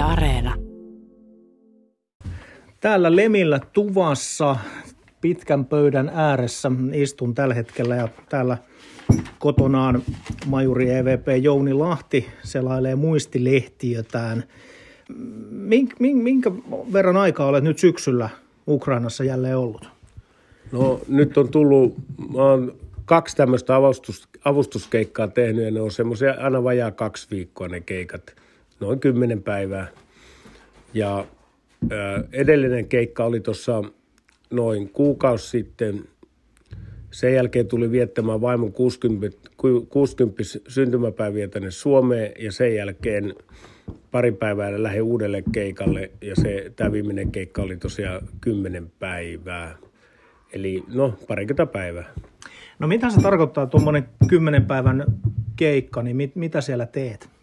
Yle Areena. Täällä Lemillä tuvassa pitkän pöydän ääressä istun tällä hetkellä ja täällä kotonaan majuri EVP Jouni Lahti selailee muistilehtiötään. Mink, mink, minkä verran aikaa olet nyt syksyllä Ukrainassa jälleen ollut? No nyt on tullut, mä oon kaksi tämmöistä avustus, avustuskeikkaa tehnyt ja ne on semmoisia aina vajaa kaksi viikkoa ne keikat, noin kymmenen päivää. Ja edellinen keikka oli tuossa noin kuukausi sitten. Sen jälkeen tuli viettämään vaimon 60, 60 syntymäpäiviä tänne Suomeen ja sen jälkeen pari päivää lähdin uudelle keikalle ja se, tämä viimeinen keikka oli tosiaan kymmenen päivää. Eli no parikymmentä päivää. No mitä se tarkoittaa tuommoinen kymmenen päivän keikka, niin mit, mitä siellä teet?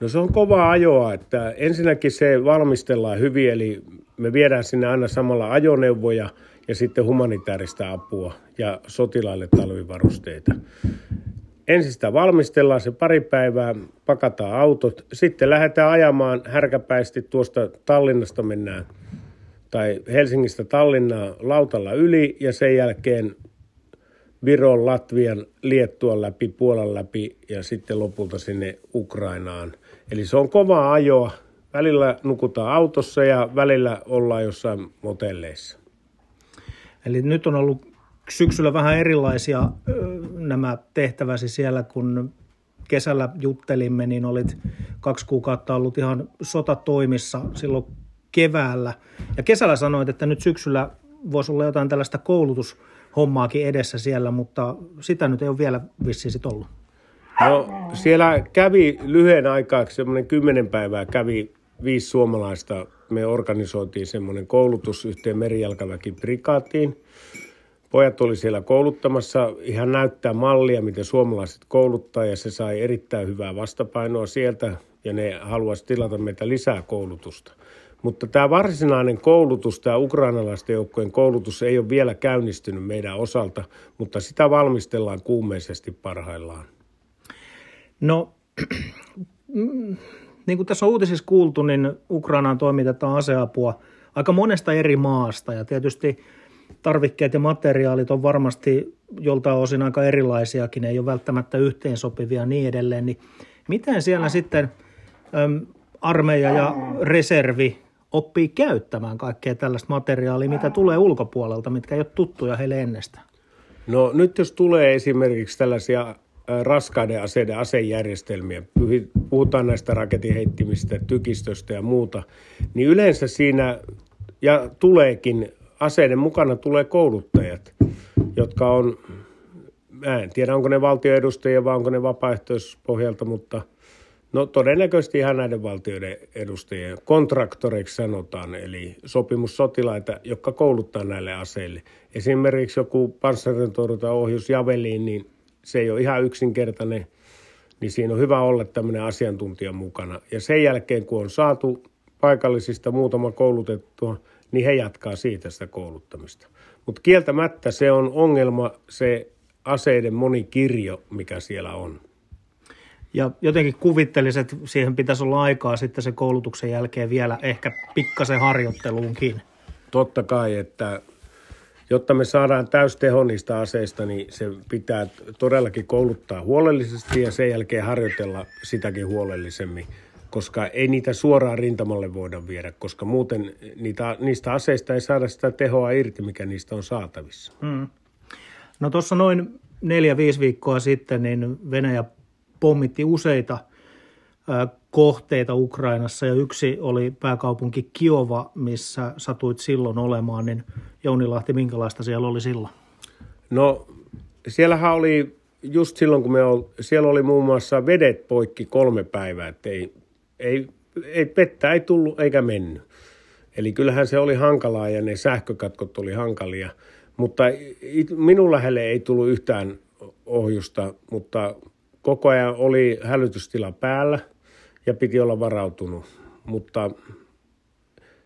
No se on kovaa ajoa, että ensinnäkin se valmistellaan hyvin, eli me viedään sinne aina samalla ajoneuvoja ja sitten humanitaarista apua ja sotilaille talvivarusteita. Ensin sitä valmistellaan se pari päivää, pakataan autot, sitten lähdetään ajamaan härkäpäisesti tuosta Tallinnasta mennään tai Helsingistä Tallinnaan lautalla yli ja sen jälkeen Viron, Latvian, Liettuan läpi, Puolan läpi ja sitten lopulta sinne Ukrainaan. Eli se on kovaa ajoa. Välillä nukutaan autossa ja välillä ollaan jossain motelleissa. Eli nyt on ollut syksyllä vähän erilaisia nämä tehtäväsi siellä, kun kesällä juttelimme, niin olit kaksi kuukautta ollut ihan sotatoimissa silloin keväällä. Ja kesällä sanoit, että nyt syksyllä voisi olla jotain tällaista koulutushommaakin edessä siellä, mutta sitä nyt ei ole vielä vissiin sit ollut. No siellä kävi lyhyen aikaa, semmoinen kymmenen päivää kävi viisi suomalaista. Me organisoitiin semmoinen koulutus yhteen merijalkaväkiprikaatiin. Pojat oli siellä kouluttamassa ihan näyttää mallia, miten suomalaiset kouluttaa ja se sai erittäin hyvää vastapainoa sieltä ja ne haluaisi tilata meitä lisää koulutusta. Mutta tämä varsinainen koulutus, tämä ukrainalaisten joukkojen koulutus ei ole vielä käynnistynyt meidän osalta, mutta sitä valmistellaan kuumeisesti parhaillaan. No, niin kuin tässä on uutisissa kuultu, niin Ukrainaan toimitetaan aseapua aika monesta eri maasta ja tietysti tarvikkeet ja materiaalit on varmasti joltain osin aika erilaisiakin, ei ole välttämättä yhteensopivia ja niin edelleen. Niin miten siellä sitten äm, armeija ja reservi oppii käyttämään kaikkea tällaista materiaalia, mitä tulee ulkopuolelta, mitkä ei ole tuttuja heille ennestään? No nyt jos tulee esimerkiksi tällaisia raskaiden aseiden asejärjestelmiä, puhutaan näistä raketin heittimistä, tykistöstä ja muuta, niin yleensä siinä, ja tuleekin, aseiden mukana tulee kouluttajat, jotka on, mä en tiedä onko ne valtioedustajia vai onko ne vapaaehtoispohjalta, mutta – No todennäköisesti ihan näiden valtioiden edustajien kontraktoreiksi sanotaan, eli sopimussotilaita, jotka kouluttaa näille aseille. Esimerkiksi joku panssarintorjuntaohjus Javeliin, niin se ei ole ihan yksinkertainen, niin siinä on hyvä olla tämmöinen asiantuntija mukana. Ja sen jälkeen, kun on saatu paikallisista muutama koulutettua, niin he jatkaa siitä sitä kouluttamista. Mutta kieltämättä se on ongelma, se aseiden monikirjo, mikä siellä on. Ja jotenkin kuvittelisin, että siihen pitäisi olla aikaa sitten se koulutuksen jälkeen vielä ehkä pikkasen harjoitteluunkin. Totta kai, että jotta me saadaan täysteho niistä aseista, niin se pitää todellakin kouluttaa huolellisesti ja sen jälkeen harjoitella sitäkin huolellisemmin, koska ei niitä suoraan rintamalle voida viedä, koska muuten niitä, niistä aseista ei saada sitä tehoa irti, mikä niistä on saatavissa. Hmm. No tuossa noin neljä-viisi viikkoa sitten niin Venäjä pommitti useita kohteita Ukrainassa ja yksi oli pääkaupunki Kiova, missä satuit silloin olemaan, niin Jounilahti, minkälaista siellä oli silloin? No siellähän oli just silloin, kun me ol, siellä oli muun muassa vedet poikki kolme päivää, että ei, ei, ei vettä ei tullut eikä mennyt. Eli kyllähän se oli hankalaa ja ne sähkökatkot oli hankalia, mutta minun lähelle ei tullut yhtään ohjusta, mutta koko ajan oli hälytystila päällä ja piti olla varautunut, mutta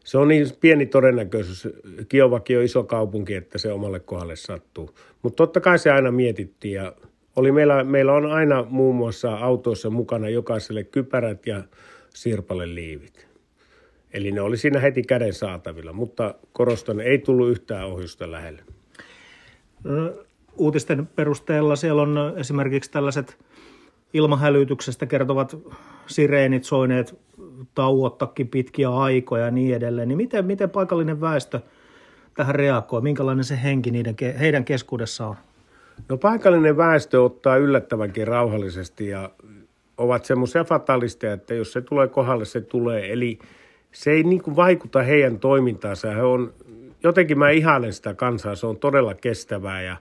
se on niin pieni todennäköisyys. Kiovakin on iso kaupunki, että se omalle kohdalle sattuu. Mutta totta kai se aina mietittiin ja oli meillä, meillä on aina muun muassa autoissa mukana jokaiselle kypärät ja sirpalle liivit. Eli ne oli siinä heti käden saatavilla, mutta korostan, ei tullut yhtään ohjusta lähelle. Uutisten perusteella siellä on esimerkiksi tällaiset ilmahälytyksestä kertovat sireenit soineet tauottakin pitkiä aikoja ja niin edelleen. Niin miten, miten paikallinen väestö tähän reagoi? Minkälainen se henki niiden, heidän keskuudessaan on? No paikallinen väestö ottaa yllättävänkin rauhallisesti ja ovat semmoisia fatalisteja, että jos se tulee kohdalle, se tulee. Eli se ei niin kuin vaikuta heidän toimintaansa. He on, jotenkin mä ihailen sitä kansaa, se on todella kestävää ja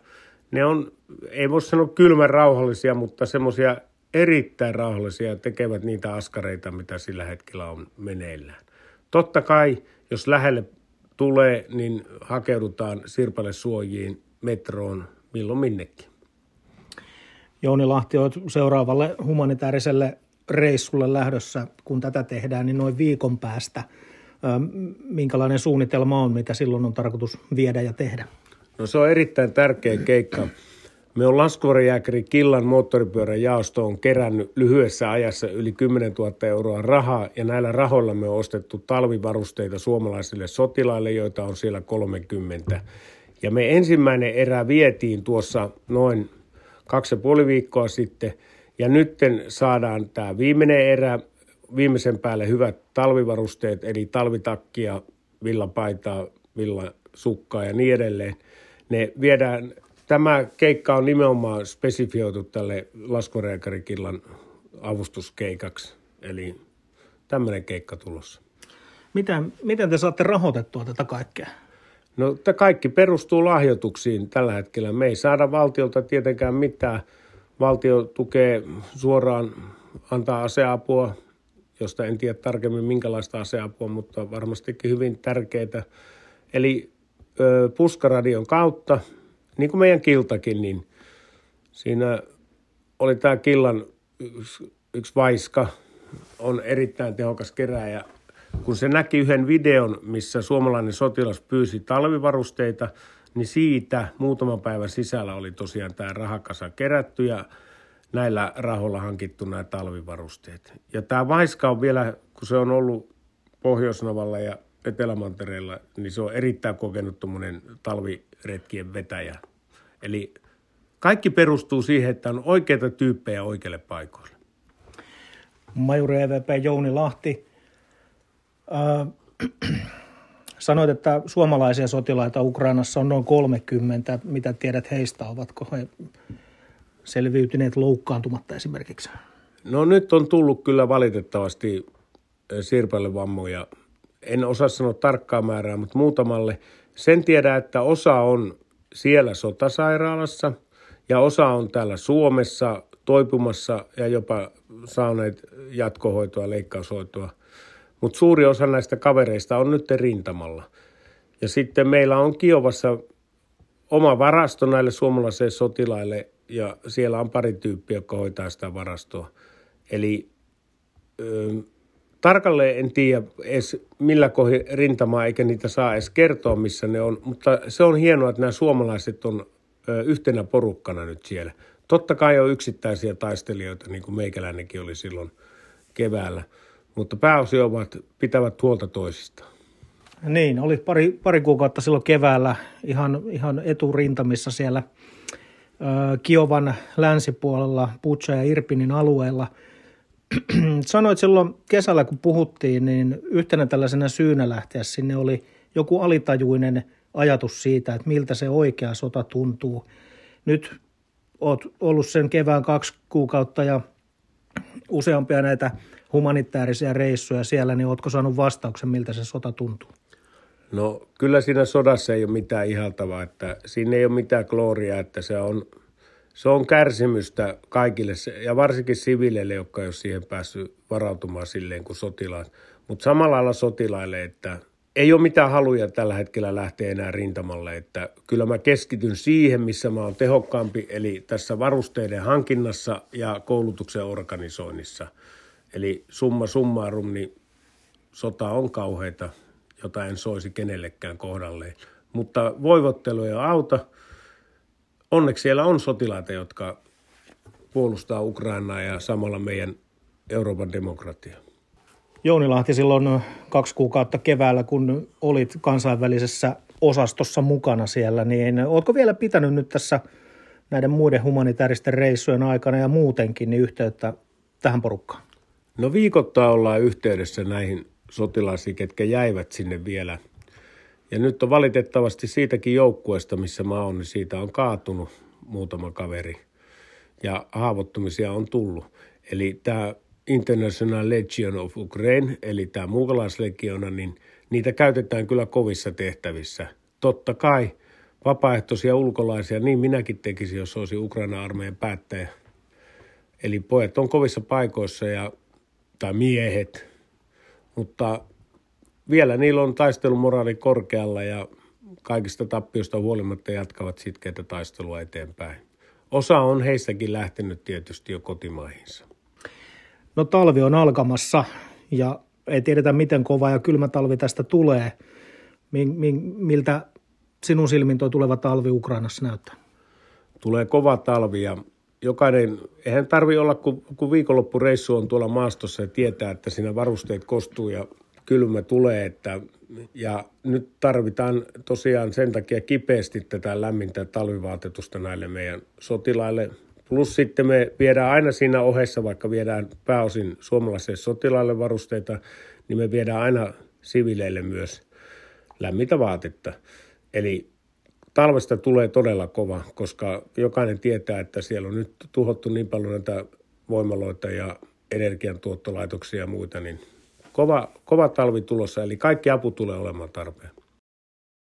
ne on, ei voi sanoa kylmän rauhallisia, mutta semmoisia erittäin rauhallisia tekevät niitä askareita, mitä sillä hetkellä on meneillään. Totta kai, jos lähelle tulee, niin hakeudutaan Sirpalle suojiin, metroon, milloin minnekin. Jouni Lahti on seuraavalle humanitaariselle reissulle lähdössä, kun tätä tehdään, niin noin viikon päästä. Minkälainen suunnitelma on, mitä silloin on tarkoitus viedä ja tehdä? No se on erittäin tärkeä keikka. Me on laskuvarjääkäri Killan moottoripyörän jaosto on kerännyt lyhyessä ajassa yli 10 000 euroa rahaa ja näillä rahoilla me on ostettu talvivarusteita suomalaisille sotilaille, joita on siellä 30. Ja me ensimmäinen erä vietiin tuossa noin kaksi ja puoli viikkoa sitten ja nyt saadaan tämä viimeinen erä, viimeisen päälle hyvät talvivarusteet, eli talvitakkia, villapaitaa, villasukkaa ja niin edelleen. Ne viedään Tämä keikka on nimenomaan spesifioitu tälle laskureakarikillan avustuskeikaksi, eli tämmöinen keikka tulossa. Miten, miten te saatte rahoitettua tätä kaikkea? No tämä kaikki perustuu lahjoituksiin tällä hetkellä. Me ei saada valtiolta tietenkään mitään. Valtio tukee suoraan, antaa aseapua, josta en tiedä tarkemmin minkälaista aseapua, mutta varmastikin hyvin tärkeää. Eli puskaradion kautta niin kuin meidän kiltakin, niin siinä oli tämä killan yksi, yksi vaiska, on erittäin tehokas kerääjä. Kun se näki yhden videon, missä suomalainen sotilas pyysi talvivarusteita, niin siitä muutaman päivän sisällä oli tosiaan tämä rahakasa kerätty ja näillä rahoilla hankittu nämä talvivarusteet. Ja tämä vaiska on vielä, kun se on ollut Pohjoisnavalla ja Etelämantereella, niin se on erittäin kokenut tuommoinen talviretkien vetäjä. Eli kaikki perustuu siihen, että on oikeita tyyppejä oikeille paikoille. Majuri EVP Jouni Lahti, äh, sanoit, että suomalaisia sotilaita Ukrainassa on noin 30. Mitä tiedät heistä? Ovatko he selviytyneet loukkaantumatta esimerkiksi? No nyt on tullut kyllä valitettavasti Sirpalle vammoja. En osaa sanoa tarkkaa määrää, mutta muutamalle. Sen tiedä, että osa on siellä sotasairaalassa ja osa on täällä Suomessa toipumassa ja jopa saaneet jatkohoitoa, leikkaushoitoa. Mutta suuri osa näistä kavereista on nyt rintamalla. Ja sitten meillä on Kiovassa oma varasto näille suomalaisille sotilaille ja siellä on pari tyyppiä, jotka hoitaa sitä varastoa. Eli Tarkalleen en tiedä edes millä kohdin rintamaa, eikä niitä saa edes kertoa, missä ne on, mutta se on hienoa, että nämä suomalaiset on yhtenä porukkana nyt siellä. Totta kai on yksittäisiä taistelijoita, niin kuin meikäläinenkin oli silloin keväällä, mutta pääosin ovat, pitävät huolta toisistaan. Niin, oli pari, pari kuukautta silloin keväällä ihan, ihan eturintamissa siellä ö, Kiovan länsipuolella, Putsa ja Irpinin alueella – sanoit silloin kesällä, kun puhuttiin, niin yhtenä tällaisena syynä lähteä sinne oli joku alitajuinen ajatus siitä, että miltä se oikea sota tuntuu. Nyt oot ollut sen kevään kaksi kuukautta ja useampia näitä humanitaarisia reissuja siellä, niin ootko saanut vastauksen, miltä se sota tuntuu? No kyllä siinä sodassa ei ole mitään ihaltavaa, että siinä ei ole mitään gloriaa, että se on – se on kärsimystä kaikille ja varsinkin siviileille, jotka ei ole siihen päässyt varautumaan silleen kuin sotilaat. Mutta samalla lailla sotilaille, että ei ole mitään haluja tällä hetkellä lähteä enää rintamalle, että kyllä mä keskityn siihen, missä mä oon tehokkaampi, eli tässä varusteiden hankinnassa ja koulutuksen organisoinnissa. Eli summa summarum, niin sota on kauheita, jota en soisi kenellekään kohdalleen. Mutta voivottelu auta – onneksi siellä on sotilaita, jotka puolustaa Ukrainaa ja samalla meidän Euroopan demokratiaa. Jouni Lahti silloin kaksi kuukautta keväällä, kun olit kansainvälisessä osastossa mukana siellä, niin oletko vielä pitänyt nyt tässä näiden muiden humanitaaristen reissujen aikana ja muutenkin niin yhteyttä tähän porukkaan? No viikoittain ollaan yhteydessä näihin sotilaisiin, ketkä jäivät sinne vielä. Ja nyt on valitettavasti siitäkin joukkueesta, missä mä oon, niin siitä on kaatunut muutama kaveri. Ja haavoittumisia on tullut. Eli tämä International Legion of Ukraine, eli tämä muukalaislegiona, niin niitä käytetään kyllä kovissa tehtävissä. Totta kai vapaaehtoisia ulkolaisia, niin minäkin tekisin, jos olisi Ukraina-armeijan päättäjä. Eli pojat on kovissa paikoissa ja, tai miehet, mutta vielä niillä on taistelumoraali korkealla ja kaikista tappioista huolimatta jatkavat sitkeitä taistelua eteenpäin. Osa on heistäkin lähtenyt tietysti jo kotimaihinsa. No talvi on alkamassa ja ei tiedetä miten kova ja kylmä talvi tästä tulee. Miltä sinun silmin tuo tuleva talvi Ukrainassa näyttää? Tulee kova talvi ja jokainen, eihän tarvi olla, kun, kun viikonloppureissu on tuolla maastossa ja tietää, että siinä varusteet kostuu ja kylmä tulee, että, ja nyt tarvitaan tosiaan sen takia kipeästi tätä lämmintä talvivaatetusta näille meidän sotilaille. Plus sitten me viedään aina siinä ohessa, vaikka viedään pääosin suomalaisille sotilaille varusteita, niin me viedään aina sivileille myös lämmintä vaatetta. Eli talvesta tulee todella kova, koska jokainen tietää, että siellä on nyt tuhottu niin paljon näitä voimaloita ja energiantuottolaitoksia ja muita, niin kova, kova talvi tulossa, eli kaikki apu tulee olemaan tarpeen.